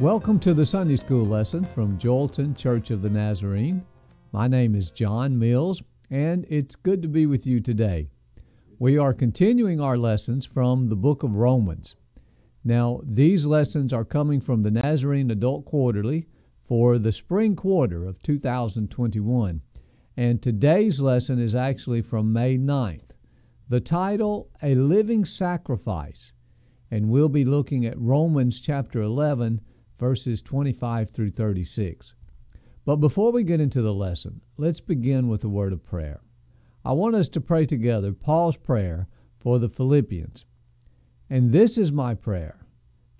Welcome to the Sunday School lesson from Joelton Church of the Nazarene. My name is John Mills, and it's good to be with you today. We are continuing our lessons from the book of Romans. Now, these lessons are coming from the Nazarene Adult Quarterly for the spring quarter of 2021. And today's lesson is actually from May 9th. The title, A Living Sacrifice. And we'll be looking at Romans chapter 11, verses 25 through 36. But before we get into the lesson, let's begin with a word of prayer. I want us to pray together Paul's prayer for the Philippians. And this is my prayer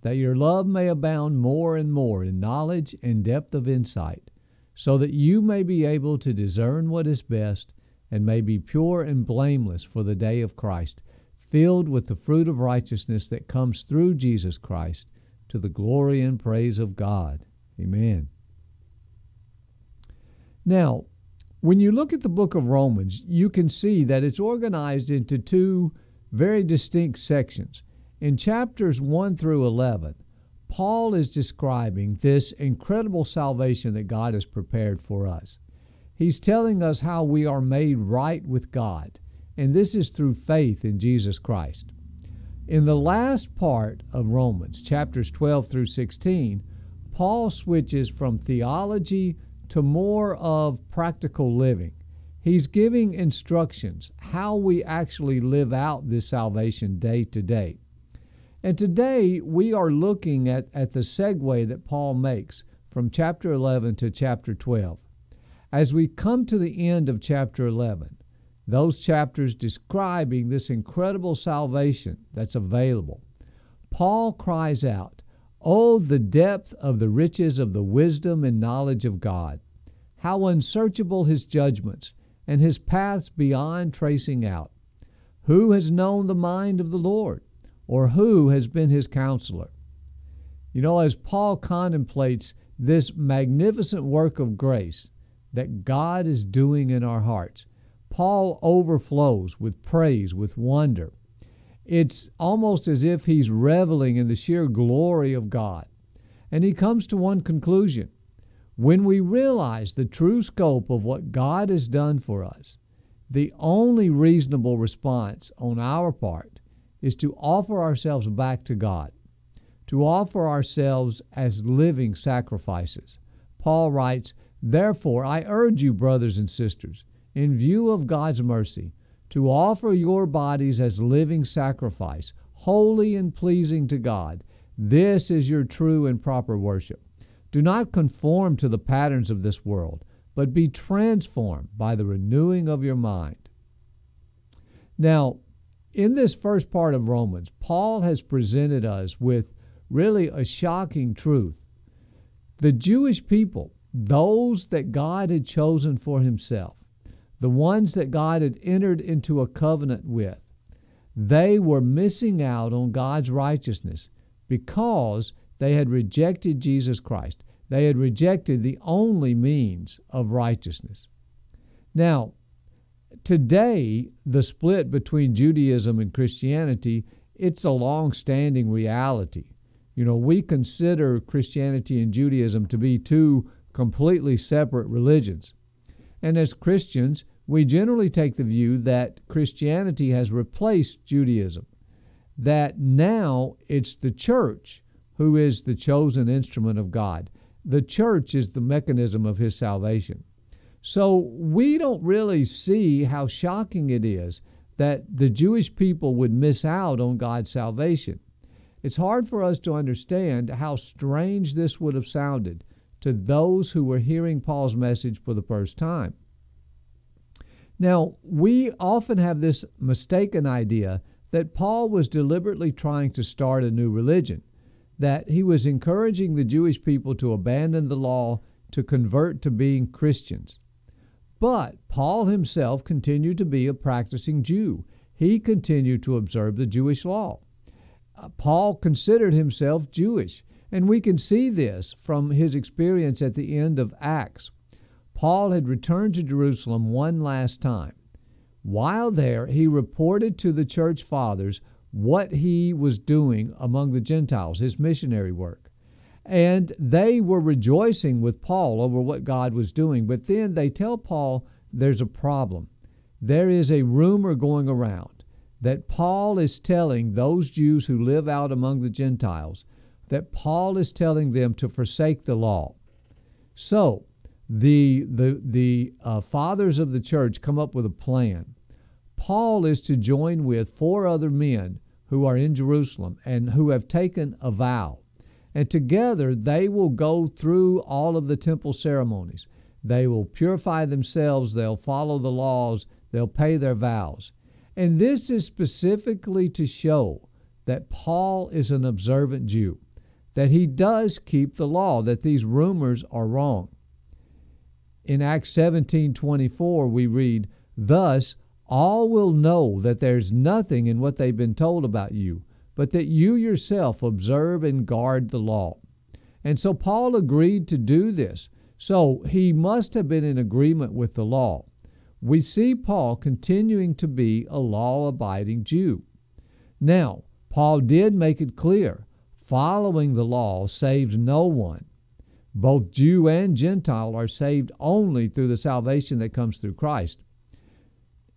that your love may abound more and more in knowledge and depth of insight, so that you may be able to discern what is best and may be pure and blameless for the day of Christ, filled with the fruit of righteousness that comes through Jesus Christ to the glory and praise of God. Amen. Now, when you look at the book of Romans, you can see that it's organized into two very distinct sections. In chapters 1 through 11, Paul is describing this incredible salvation that God has prepared for us. He's telling us how we are made right with God, and this is through faith in Jesus Christ. In the last part of Romans, chapters 12 through 16, Paul switches from theology to more of practical living. He's giving instructions how we actually live out this salvation day to day. And today we are looking at, at the segue that Paul makes from chapter 11 to chapter 12. As we come to the end of chapter 11, those chapters describing this incredible salvation that's available, Paul cries out, Oh, the depth of the riches of the wisdom and knowledge of God! How unsearchable his judgments, and his paths beyond tracing out! Who has known the mind of the Lord, or who has been his counselor? You know, as Paul contemplates this magnificent work of grace that God is doing in our hearts, Paul overflows with praise, with wonder. It's almost as if he's reveling in the sheer glory of God. And he comes to one conclusion. When we realize the true scope of what God has done for us, the only reasonable response on our part is to offer ourselves back to God, to offer ourselves as living sacrifices. Paul writes, Therefore, I urge you, brothers and sisters, in view of God's mercy, to offer your bodies as living sacrifice, holy and pleasing to God. This is your true and proper worship. Do not conform to the patterns of this world, but be transformed by the renewing of your mind. Now, in this first part of Romans, Paul has presented us with really a shocking truth. The Jewish people, those that God had chosen for himself, the ones that God had entered into a covenant with, they were missing out on God's righteousness because they had rejected Jesus Christ. They had rejected the only means of righteousness. Now, today, the split between Judaism and Christianity, it's a long-standing reality. You know, we consider Christianity and Judaism to be two completely separate religions. And as Christians, we generally take the view that Christianity has replaced Judaism, that now it's the church who is the chosen instrument of God. The church is the mechanism of his salvation. So we don't really see how shocking it is that the Jewish people would miss out on God's salvation. It's hard for us to understand how strange this would have sounded to those who were hearing Paul's message for the first time. Now, we often have this mistaken idea that Paul was deliberately trying to start a new religion, that he was encouraging the Jewish people to abandon the law to convert to being Christians. But Paul himself continued to be a practicing Jew. He continued to observe the Jewish law. Uh, Paul considered himself Jewish, and we can see this from his experience at the end of Acts. Paul had returned to Jerusalem one last time. While there, he reported to the church fathers what he was doing among the Gentiles, his missionary work. And they were rejoicing with Paul over what God was doing. But then they tell Paul there's a problem. There is a rumor going around that Paul is telling those Jews who live out among the Gentiles that Paul is telling them to forsake the law. So the, the, the uh, fathers of the church come up with a plan. Paul is to join with four other men who are in Jerusalem and who have taken a vow. And together they will go through all of the temple ceremonies. They will purify themselves, they'll follow the laws, they'll pay their vows. And this is specifically to show that Paul is an observant Jew, that he does keep the law, that these rumors are wrong. In Acts 17:24 we read, "Thus all will know that there's nothing in what they've been told about you, but that you yourself observe and guard the law." And so Paul agreed to do this. So he must have been in agreement with the law. We see Paul continuing to be a law abiding Jew. Now, Paul did make it clear following the law saved no one. Both Jew and Gentile are saved only through the salvation that comes through Christ.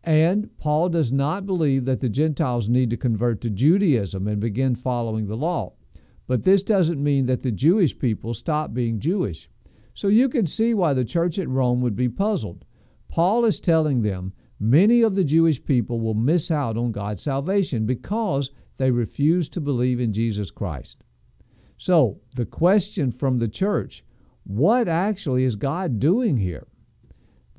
And Paul does not believe that the Gentiles need to convert to Judaism and begin following the law. But this doesn't mean that the Jewish people stop being Jewish. So you can see why the church at Rome would be puzzled. Paul is telling them many of the Jewish people will miss out on God's salvation because they refuse to believe in Jesus Christ. So, the question from the church what actually is God doing here?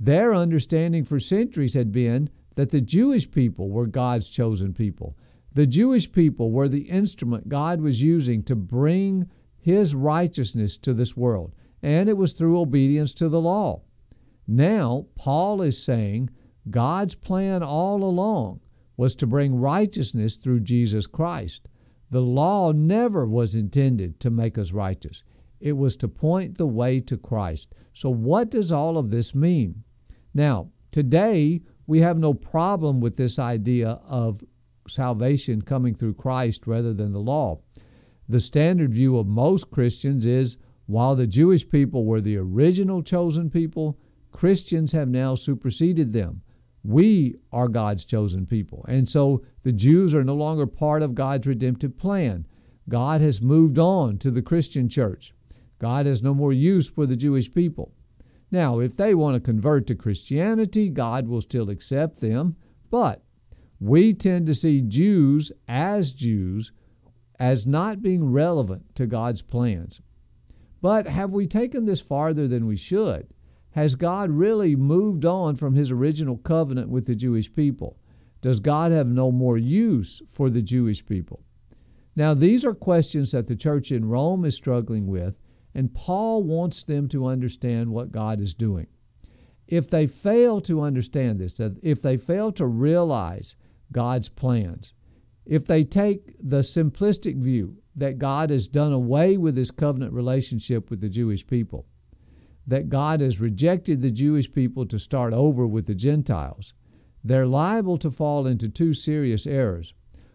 Their understanding for centuries had been that the Jewish people were God's chosen people. The Jewish people were the instrument God was using to bring His righteousness to this world, and it was through obedience to the law. Now, Paul is saying God's plan all along was to bring righteousness through Jesus Christ. The law never was intended to make us righteous. It was to point the way to Christ. So, what does all of this mean? Now, today, we have no problem with this idea of salvation coming through Christ rather than the law. The standard view of most Christians is while the Jewish people were the original chosen people, Christians have now superseded them. We are God's chosen people. And so the Jews are no longer part of God's redemptive plan. God has moved on to the Christian church. God has no more use for the Jewish people. Now, if they want to convert to Christianity, God will still accept them, but we tend to see Jews as Jews as not being relevant to God's plans. But have we taken this farther than we should? Has God really moved on from his original covenant with the Jewish people? Does God have no more use for the Jewish people? Now, these are questions that the church in Rome is struggling with, and Paul wants them to understand what God is doing. If they fail to understand this, if they fail to realize God's plans, if they take the simplistic view that God has done away with his covenant relationship with the Jewish people, that God has rejected the Jewish people to start over with the Gentiles, they're liable to fall into two serious errors.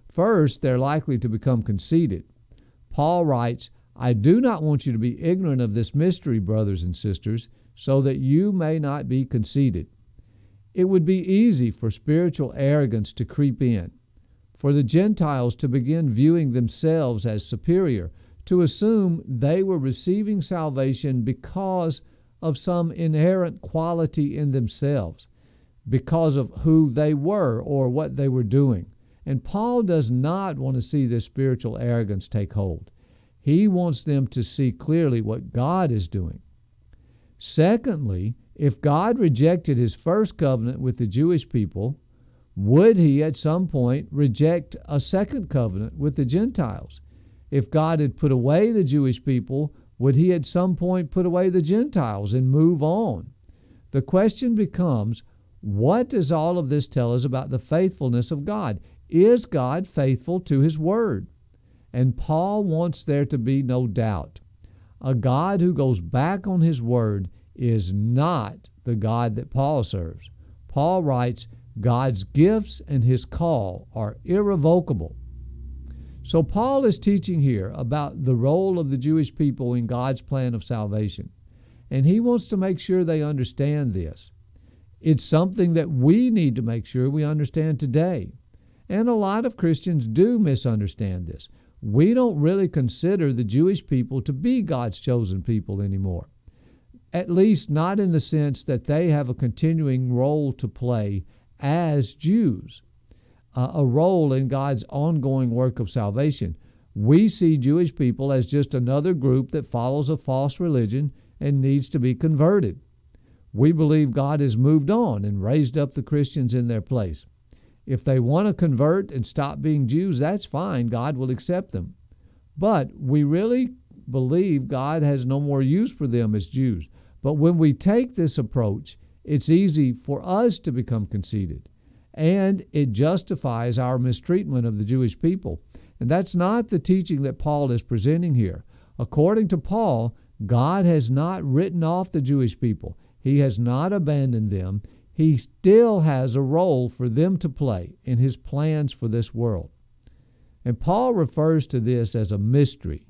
First, they're likely to become conceited. Paul writes, I do not want you to be ignorant of this mystery, brothers and sisters, so that you may not be conceited. It would be easy for spiritual arrogance to creep in, for the Gentiles to begin viewing themselves as superior, to assume they were receiving salvation because of some inherent quality in themselves, because of who they were or what they were doing. And Paul does not want to see this spiritual arrogance take hold. He wants them to see clearly what God is doing. Secondly, if God rejected his first covenant with the Jewish people, would he at some point reject a second covenant with the Gentiles? If God had put away the Jewish people, would he at some point put away the Gentiles and move on? The question becomes what does all of this tell us about the faithfulness of God? Is God faithful to his word? And Paul wants there to be no doubt. A God who goes back on his word is not the God that Paul serves. Paul writes, God's gifts and his call are irrevocable. So, Paul is teaching here about the role of the Jewish people in God's plan of salvation. And he wants to make sure they understand this. It's something that we need to make sure we understand today. And a lot of Christians do misunderstand this. We don't really consider the Jewish people to be God's chosen people anymore, at least not in the sense that they have a continuing role to play as Jews uh, a role in God's ongoing work of salvation. We see Jewish people as just another group that follows a false religion and needs to be converted. We believe God has moved on and raised up the Christians in their place. If they want to convert and stop being Jews, that's fine. God will accept them. But we really believe God has no more use for them as Jews. But when we take this approach, it's easy for us to become conceited and it justifies our mistreatment of the Jewish people. And that's not the teaching that Paul is presenting here. According to Paul, God has not written off the Jewish people, He has not abandoned them. He still has a role for them to play in His plans for this world. And Paul refers to this as a mystery.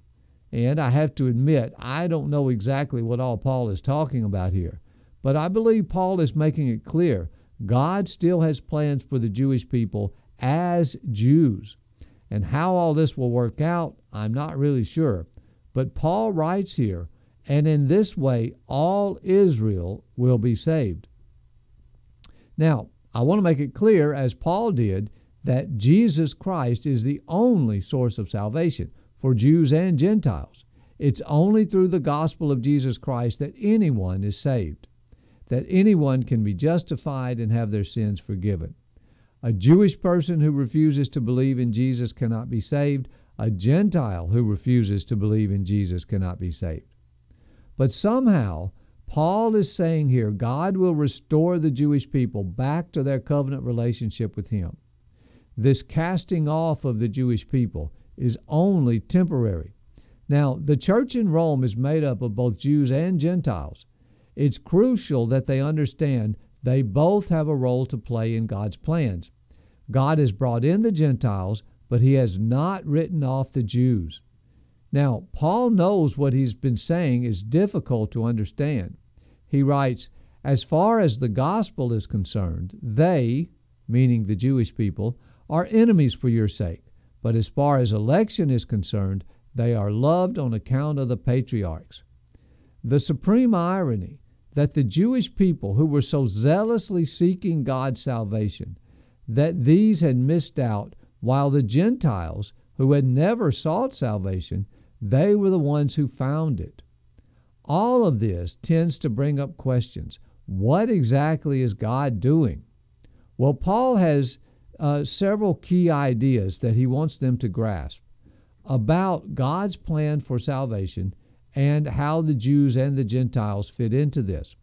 And I have to admit, I don't know exactly what all Paul is talking about here. But I believe Paul is making it clear God still has plans for the Jewish people as Jews. And how all this will work out, I'm not really sure. But Paul writes here, and in this way, all Israel will be saved. Now, I want to make it clear, as Paul did, that Jesus Christ is the only source of salvation for Jews and Gentiles. It's only through the gospel of Jesus Christ that anyone is saved that anyone can be justified and have their sins forgiven. A Jewish person who refuses to believe in Jesus cannot be saved. A Gentile who refuses to believe in Jesus cannot be saved. But somehow, Paul is saying here God will restore the Jewish people back to their covenant relationship with Him. This casting off of the Jewish people is only temporary. Now, the church in Rome is made up of both Jews and Gentiles. It's crucial that they understand they both have a role to play in God's plans. God has brought in the Gentiles, but he has not written off the Jews. Now, Paul knows what he's been saying is difficult to understand. He writes, As far as the gospel is concerned, they, meaning the Jewish people, are enemies for your sake. But as far as election is concerned, they are loved on account of the patriarchs. The supreme irony that the Jewish people who were so zealously seeking God's salvation, that these had missed out, while the Gentiles, who had never sought salvation, they were the ones who found it. All of this tends to bring up questions. What exactly is God doing? Well, Paul has uh, several key ideas that he wants them to grasp about God's plan for salvation and how the Jews and the Gentiles fit into this.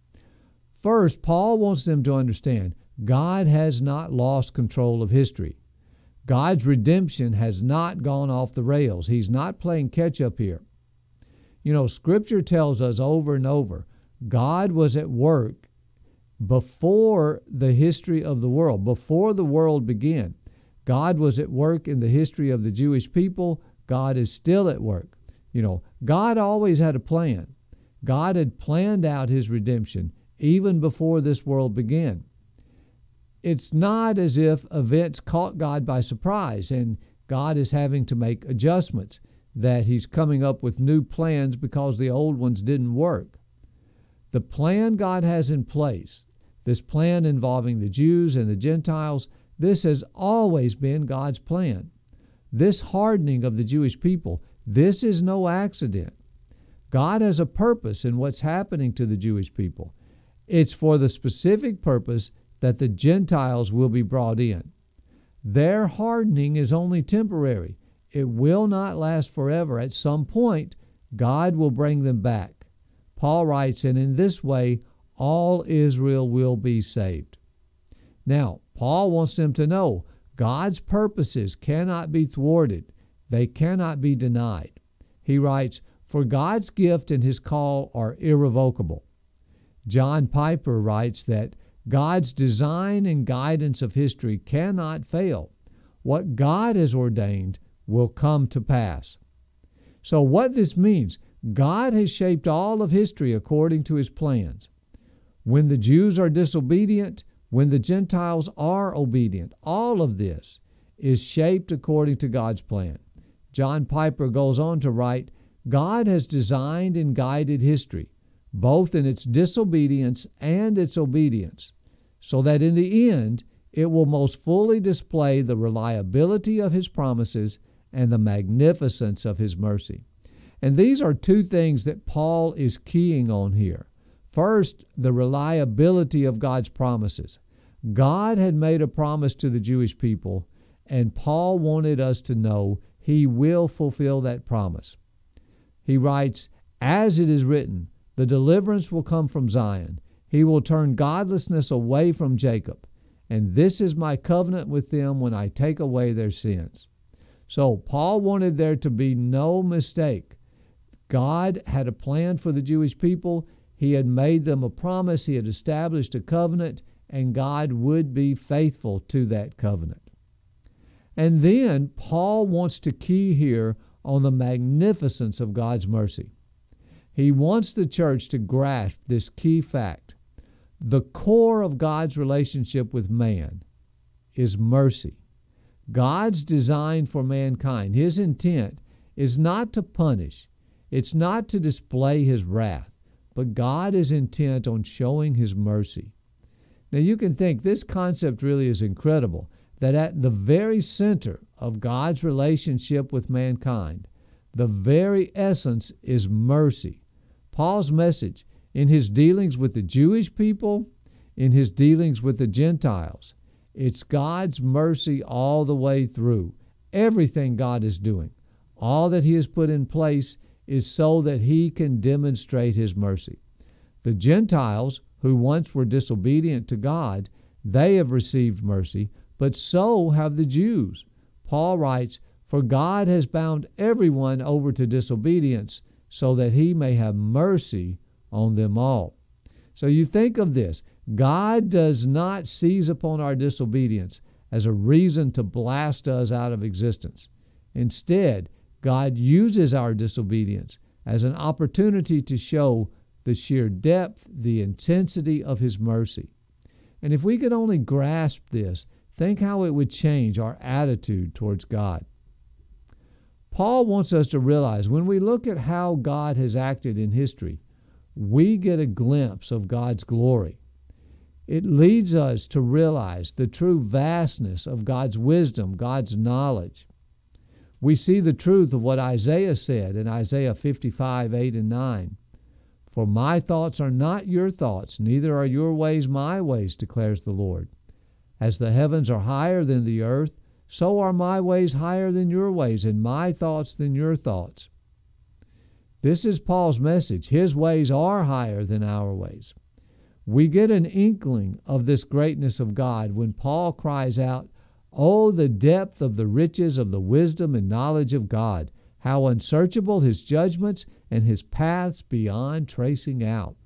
First, Paul wants them to understand God has not lost control of history. God's redemption has not gone off the rails. He's not playing catch up here. You know, Scripture tells us over and over God was at work before the history of the world, before the world began. God was at work in the history of the Jewish people. God is still at work. You know, God always had a plan. God had planned out his redemption even before this world began. It's not as if events caught God by surprise and God is having to make adjustments, that he's coming up with new plans because the old ones didn't work. The plan God has in place, this plan involving the Jews and the Gentiles, this has always been God's plan. This hardening of the Jewish people this is no accident. God has a purpose in what's happening to the Jewish people. It's for the specific purpose that the Gentiles will be brought in. Their hardening is only temporary. It will not last forever. At some point, God will bring them back. Paul writes, and in this way, all Israel will be saved. Now, Paul wants them to know God's purposes cannot be thwarted. They cannot be denied. He writes, For God's gift and his call are irrevocable. John Piper writes that God's design and guidance of history cannot fail. What God has ordained will come to pass. So, what this means, God has shaped all of history according to his plans. When the Jews are disobedient, when the Gentiles are obedient, all of this is shaped according to God's plan. John Piper goes on to write God has designed and guided history, both in its disobedience and its obedience, so that in the end it will most fully display the reliability of His promises and the magnificence of His mercy. And these are two things that Paul is keying on here. First, the reliability of God's promises. God had made a promise to the Jewish people, and Paul wanted us to know he will fulfill that promise. He writes, As it is written, the deliverance will come from Zion. He will turn godlessness away from Jacob. And this is my covenant with them when I take away their sins. So, Paul wanted there to be no mistake. God had a plan for the Jewish people. He had made them a promise. He had established a covenant, and God would be faithful to that covenant. And then Paul wants to key here on the magnificence of God's mercy. He wants the church to grasp this key fact. The core of God's relationship with man is mercy. God's design for mankind, his intent, is not to punish, it's not to display his wrath, but God is intent on showing his mercy. Now you can think this concept really is incredible that at the very center of God's relationship with mankind, the very essence is mercy. Paul's message in his dealings with the Jewish people, in his dealings with the Gentiles, it's God's mercy all the way through. Everything God is doing, all that He has put in place is so that He can demonstrate His mercy. The Gentiles, who once were disobedient to God, they have received mercy, but so have the Jews. Paul writes, For God has bound everyone over to disobedience, so that he may have mercy on them all. So you think of this God does not seize upon our disobedience as a reason to blast us out of existence. Instead, God uses our disobedience as an opportunity to show the sheer depth, the intensity of His mercy. And if we could only grasp this, Think how it would change our attitude towards God. Paul wants us to realize when we look at how God has acted in history, we get a glimpse of God's glory. It leads us to realize the true vastness of God's wisdom, God's knowledge. We see the truth of what Isaiah said in Isaiah 55 8 and 9. For my thoughts are not your thoughts, neither are your ways my ways, declares the Lord. As the heavens are higher than the earth, so are my ways higher than your ways, and my thoughts than your thoughts. This is Paul's message. His ways are higher than our ways. We get an inkling of this greatness of God when Paul cries out, Oh, the depth of the riches of the wisdom and knowledge of God! How unsearchable his judgments and his paths beyond tracing out.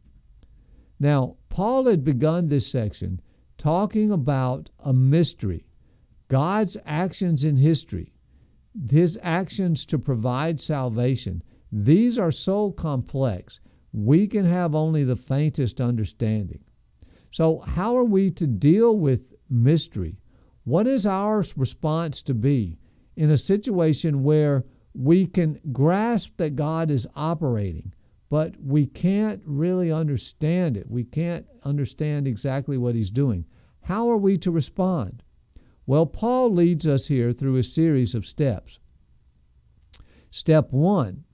Now, Paul had begun this section talking about a mystery God's actions in history, His actions to provide salvation. These are so complex, we can have only the faintest understanding. So, how are we to deal with mystery? What is our response to be in a situation where we can grasp that God is operating, but we can't really understand it. We can't understand exactly what he's doing. How are we to respond? Well, Paul leads us here through a series of steps. Step one,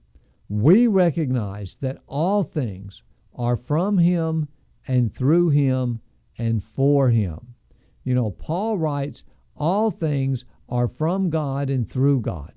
we recognize that all things are from him and through him and for him. You know, Paul writes, all things are from God and through God.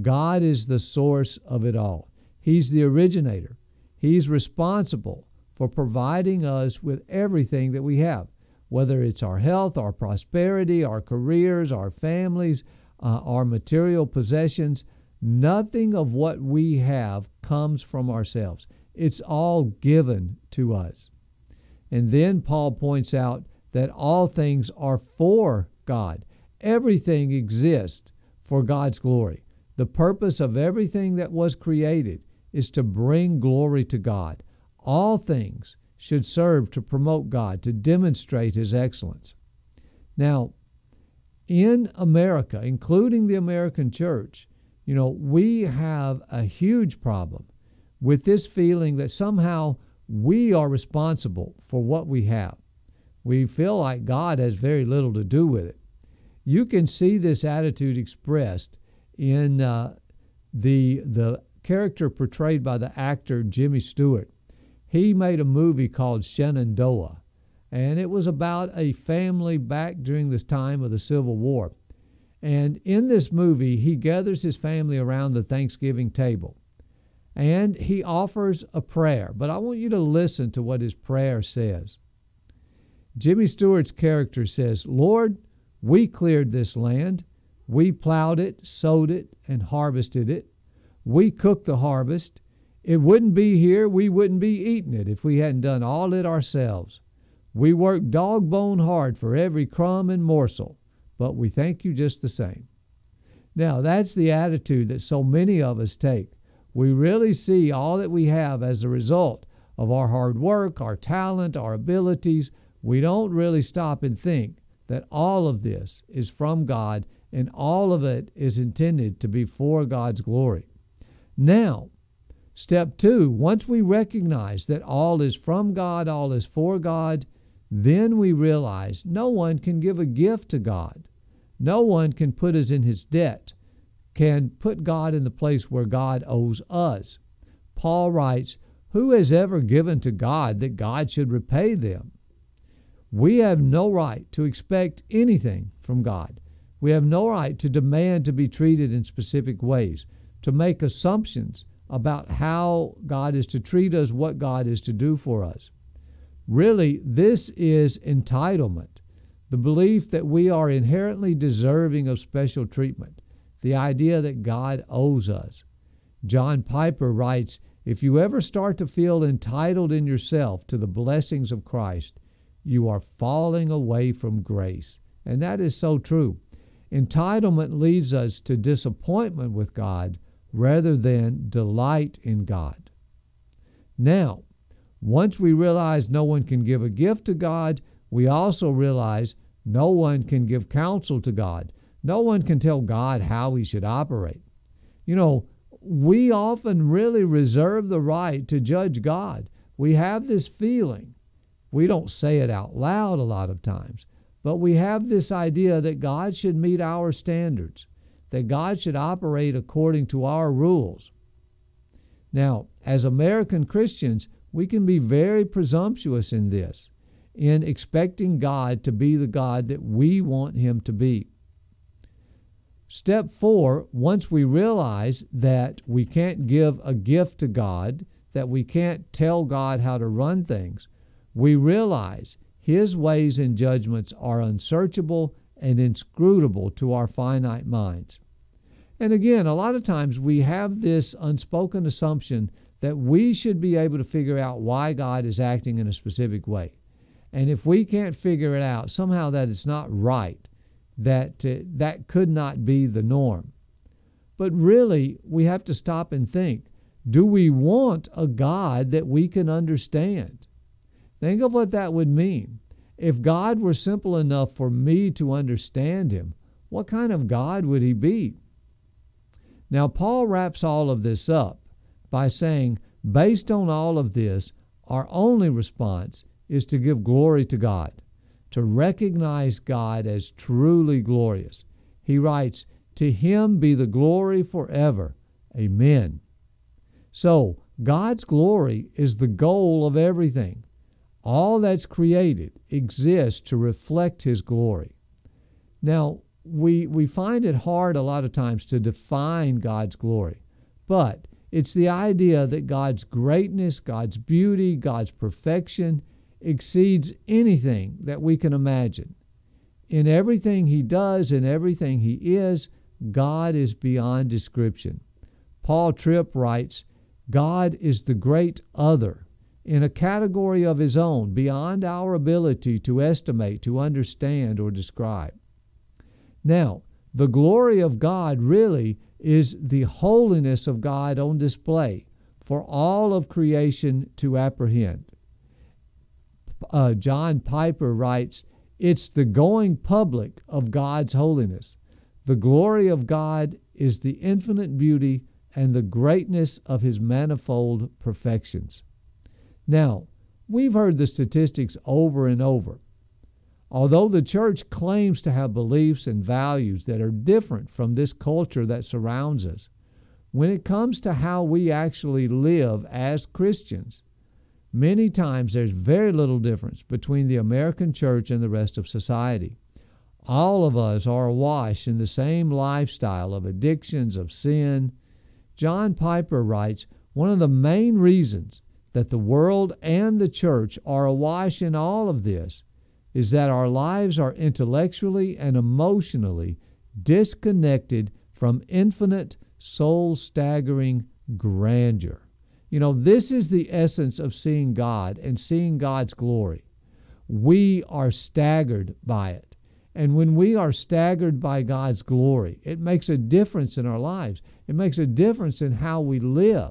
God is the source of it all. He's the originator. He's responsible for providing us with everything that we have, whether it's our health, our prosperity, our careers, our families, uh, our material possessions. Nothing of what we have comes from ourselves. It's all given to us. And then Paul points out that all things are for God. Everything exists for God's glory. The purpose of everything that was created is to bring glory to God. All things should serve to promote God, to demonstrate His excellence. Now, in America, including the American church, you know, we have a huge problem with this feeling that somehow we are responsible for what we have. We feel like God has very little to do with it. You can see this attitude expressed in uh, the, the character portrayed by the actor Jimmy Stewart. He made a movie called Shenandoah, and it was about a family back during this time of the Civil War. And in this movie, he gathers his family around the Thanksgiving table and he offers a prayer. But I want you to listen to what his prayer says. Jimmy Stewart's character says, Lord, we cleared this land. We plowed it, sowed it, and harvested it. We cooked the harvest. It wouldn't be here. We wouldn't be eating it if we hadn't done all it ourselves. We worked dog bone hard for every crumb and morsel, but we thank you just the same. Now, that's the attitude that so many of us take. We really see all that we have as a result of our hard work, our talent, our abilities. We don't really stop and think that all of this is from God and all of it is intended to be for God's glory. Now, step two, once we recognize that all is from God, all is for God, then we realize no one can give a gift to God. No one can put us in his debt, can put God in the place where God owes us. Paul writes, Who has ever given to God that God should repay them? We have no right to expect anything from God. We have no right to demand to be treated in specific ways, to make assumptions about how God is to treat us, what God is to do for us. Really, this is entitlement, the belief that we are inherently deserving of special treatment, the idea that God owes us. John Piper writes If you ever start to feel entitled in yourself to the blessings of Christ, you are falling away from grace. And that is so true. Entitlement leads us to disappointment with God rather than delight in God. Now, once we realize no one can give a gift to God, we also realize no one can give counsel to God. No one can tell God how he should operate. You know, we often really reserve the right to judge God. We have this feeling. We don't say it out loud a lot of times, but we have this idea that God should meet our standards, that God should operate according to our rules. Now, as American Christians, we can be very presumptuous in this, in expecting God to be the God that we want Him to be. Step four, once we realize that we can't give a gift to God, that we can't tell God how to run things, we realize his ways and judgments are unsearchable and inscrutable to our finite minds. And again, a lot of times we have this unspoken assumption that we should be able to figure out why God is acting in a specific way. And if we can't figure it out, somehow that it's not right, that uh, that could not be the norm. But really, we have to stop and think do we want a God that we can understand? Think of what that would mean. If God were simple enough for me to understand him, what kind of God would he be? Now, Paul wraps all of this up by saying, based on all of this, our only response is to give glory to God, to recognize God as truly glorious. He writes, To him be the glory forever. Amen. So, God's glory is the goal of everything. All that's created exists to reflect His glory. Now, we, we find it hard a lot of times to define God's glory, but it's the idea that God's greatness, God's beauty, God's perfection exceeds anything that we can imagine. In everything He does and everything He is, God is beyond description. Paul Tripp writes, God is the great other in a category of his own beyond our ability to estimate, to understand, or describe. Now, the glory of God really is the holiness of God on display for all of creation to apprehend. Uh, John Piper writes, It's the going public of God's holiness. The glory of God is the infinite beauty and the greatness of his manifold perfections. Now, we've heard the statistics over and over. Although the church claims to have beliefs and values that are different from this culture that surrounds us, when it comes to how we actually live as Christians, many times there's very little difference between the American church and the rest of society. All of us are awash in the same lifestyle of addictions, of sin. John Piper writes one of the main reasons that the world and the church are awash in all of this is that our lives are intellectually and emotionally disconnected from infinite, soul staggering grandeur. You know, this is the essence of seeing God and seeing God's glory. We are staggered by it. And when we are staggered by God's glory, it makes a difference in our lives. It makes a difference in how we live.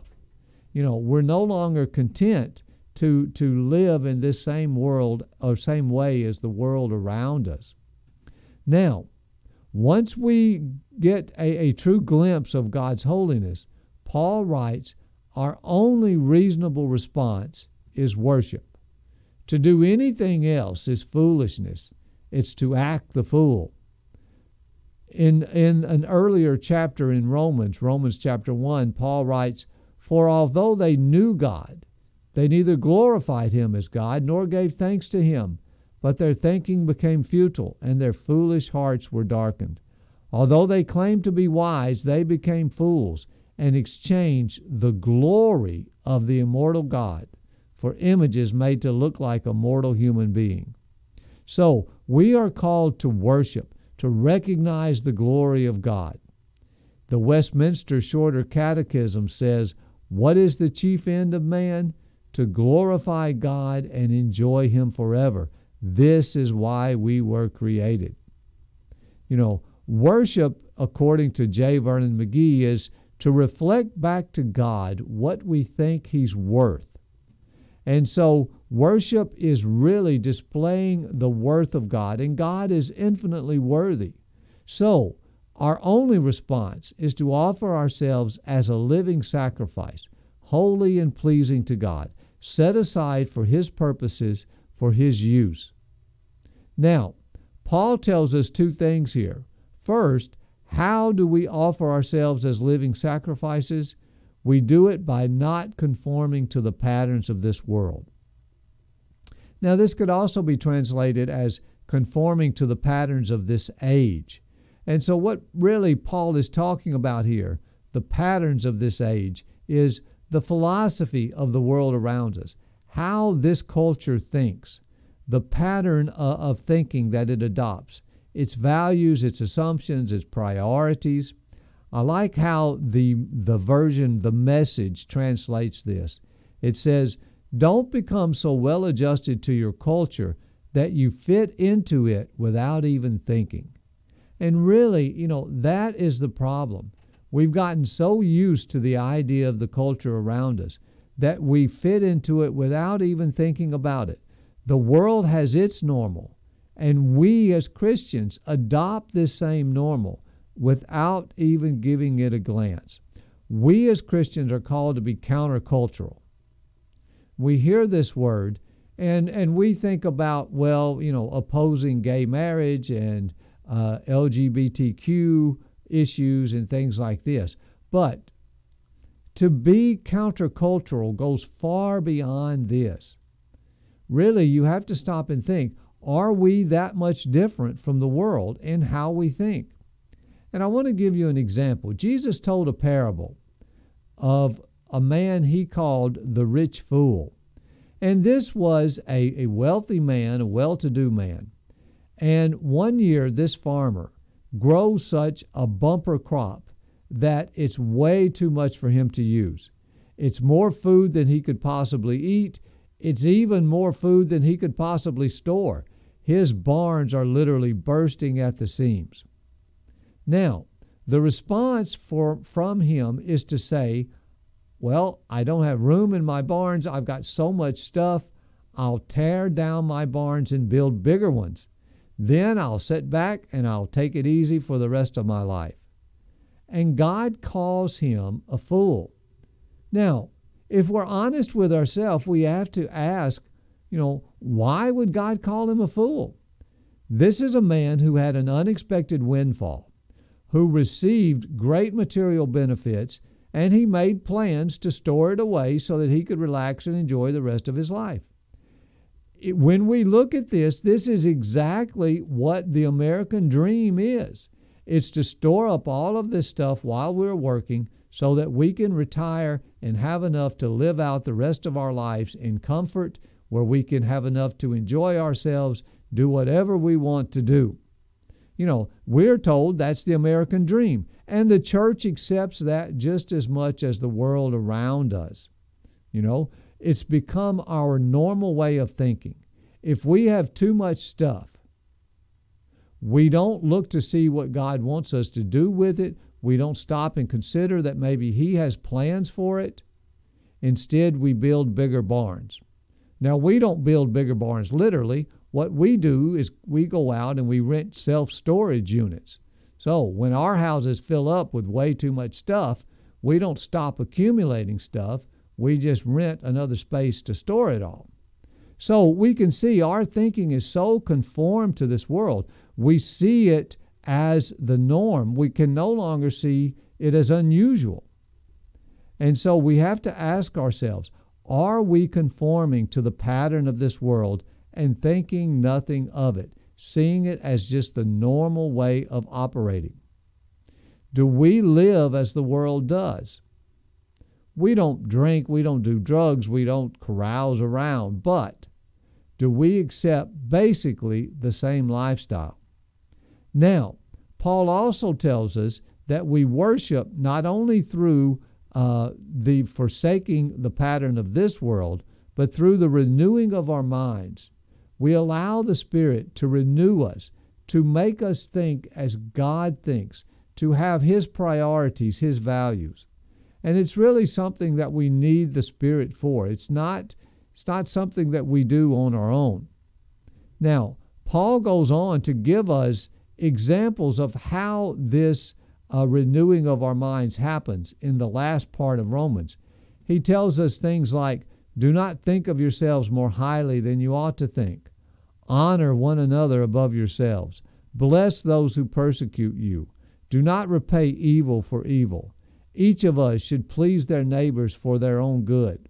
You know, we're no longer content to, to live in this same world or same way as the world around us. Now, once we get a, a true glimpse of God's holiness, Paul writes, our only reasonable response is worship. To do anything else is foolishness. It's to act the fool. In, in an earlier chapter in Romans, Romans chapter 1, Paul writes, For although they knew God, they neither glorified him as God nor gave thanks to him, but their thinking became futile, and their foolish hearts were darkened. Although they claimed to be wise, they became fools and exchange the glory of the immortal God for images made to look like a mortal human being. So we are called to worship, to recognize the glory of God. The Westminster Shorter Catechism says, What is the chief end of man? to glorify God and enjoy Him forever. This is why we were created. You know, worship, according to J. Vernon McGee, is to reflect back to God what we think He's worth. And so, worship is really displaying the worth of God, and God is infinitely worthy. So, our only response is to offer ourselves as a living sacrifice, holy and pleasing to God set aside for His purposes, for His use. Now, Paul tells us two things here. First, how do we offer ourselves as living sacrifices? We do it by not conforming to the patterns of this world. Now, this could also be translated as conforming to the patterns of this age. And so, what really Paul is talking about here, the patterns of this age, is the philosophy of the world around us, how this culture thinks, the pattern uh, of thinking that it adopts, its values, its assumptions, its priorities. I like how the, the version, the message translates this. It says, Don't become so well adjusted to your culture that you fit into it without even thinking. And really, you know, that is the problem. We've gotten so used to the idea of the culture around us that we fit into it without even thinking about it. The world has its normal, and we as Christians adopt this same normal without even giving it a glance. We as Christians are called to be countercultural. We hear this word and, and we think about, well, you know, opposing gay marriage and uh, LGBTQ issues and things like this. But to be countercultural goes far beyond this. Really, you have to stop and think are we that much different from the world in how we think? And I want to give you an example. Jesus told a parable of a man he called the rich fool. And this was a, a wealthy man, a well to do man. And one year, this farmer grows such a bumper crop that it's way too much for him to use. It's more food than he could possibly eat. It's even more food than he could possibly store. His barns are literally bursting at the seams. Now, The response for, from him is to say, Well, I don't have room in my barns. I've got so much stuff. I'll tear down my barns and build bigger ones. Then I'll sit back and I'll take it easy for the rest of my life. And God calls him a fool. Now, if we're honest with ourselves, we have to ask, you know, why would God call him a fool? This is a man who had an unexpected windfall, who received great material benefits, and he made plans to store it away so that he could relax and enjoy the rest of his life. When we look at this, this is exactly what the American dream is. It's to store up all of this stuff while we're working so that we can retire and have enough to live out the rest of our lives in comfort, where we can have enough to enjoy ourselves, do whatever we want to do. You know, we're told that's the American dream, and the church accepts that just as much as the world around us. You know, it's become our normal way of thinking. If we have too much stuff, we don't look to see what God wants us to do with it. We don't stop and consider that maybe He has plans for it. Instead, we build bigger barns. Now, we don't build bigger barns literally. What we do is we go out and we rent self storage units. So, when our houses fill up with way too much stuff, we don't stop accumulating stuff. We just rent another space to store it all. So, we can see our thinking is so conformed to this world. We see it as the norm. We can no longer see it as unusual. And so we have to ask ourselves are we conforming to the pattern of this world and thinking nothing of it, seeing it as just the normal way of operating? Do we live as the world does? We don't drink, we don't do drugs, we don't carouse around, but do we accept basically the same lifestyle? Now, Paul also tells us that we worship not only through uh, the forsaking the pattern of this world, but through the renewing of our minds. We allow the Spirit to renew us, to make us think as God thinks, to have His priorities, His values. And it's really something that we need the Spirit for. It's not, it's not something that we do on our own. Now, Paul goes on to give us examples of how this uh, renewing of our minds happens in the last part of Romans. He tells us things like, Do not think of yourselves more highly than you ought to think. Honor one another above yourselves. Bless those who persecute you. Do not repay evil for evil. Each of us should please their neighbors for their own good.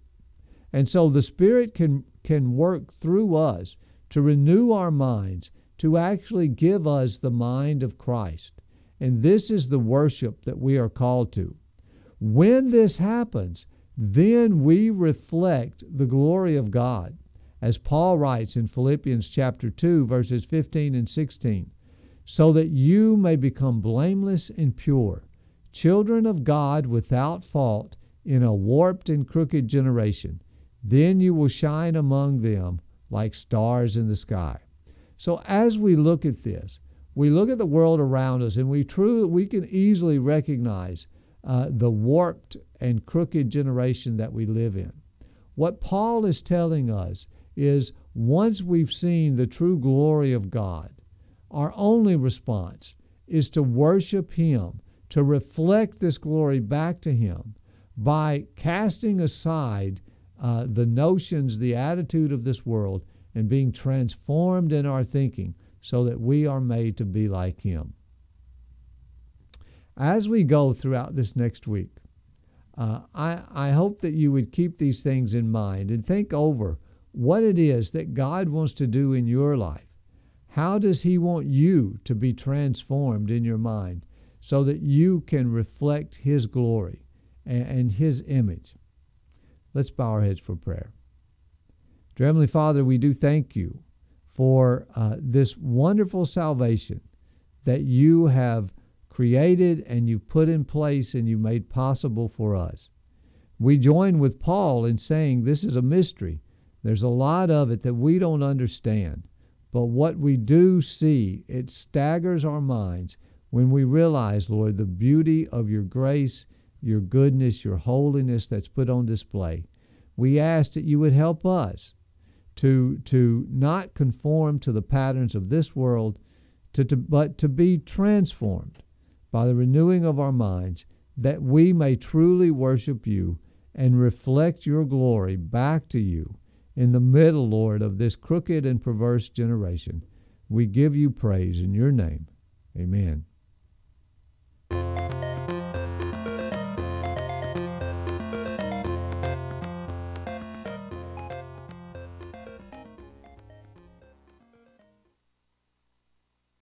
And so the Spirit can, can work through us to renew our minds to actually give us the mind of Christ. And this is the worship that we are called to. When this happens, then we reflect the glory of God. As Paul writes in Philippians chapter 2 verses 15 and 16, so that you may become blameless and pure, children of God without fault in a warped and crooked generation. Then you will shine among them like stars in the sky. So as we look at this, we look at the world around us and we truly we can easily recognize uh, the warped and crooked generation that we live in. What Paul is telling us is once we've seen the true glory of God, our only response is to worship Him, to reflect this glory back to Him by casting aside uh, the notions, the attitude of this world, and being transformed in our thinking so that we are made to be like Him. As we go throughout this next week, uh, I, I hope that you would keep these things in mind and think over what it is that God wants to do in your life. How does He want you to be transformed in your mind so that you can reflect His glory and, and His image? Let's bow our heads for prayer. Dear Heavenly Father, we do thank you for uh, this wonderful salvation that you have created and you've put in place and you've made possible for us. We join with Paul in saying this is a mystery. There's a lot of it that we don't understand. But what we do see, it staggers our minds when we realize, Lord, the beauty of your grace, your goodness, your holiness that's put on display. We ask that you would help us to, to not conform to the patterns of this world, to, to, but to be transformed by the renewing of our minds, that we may truly worship you and reflect your glory back to you in the middle, Lord, of this crooked and perverse generation. We give you praise in your name. Amen.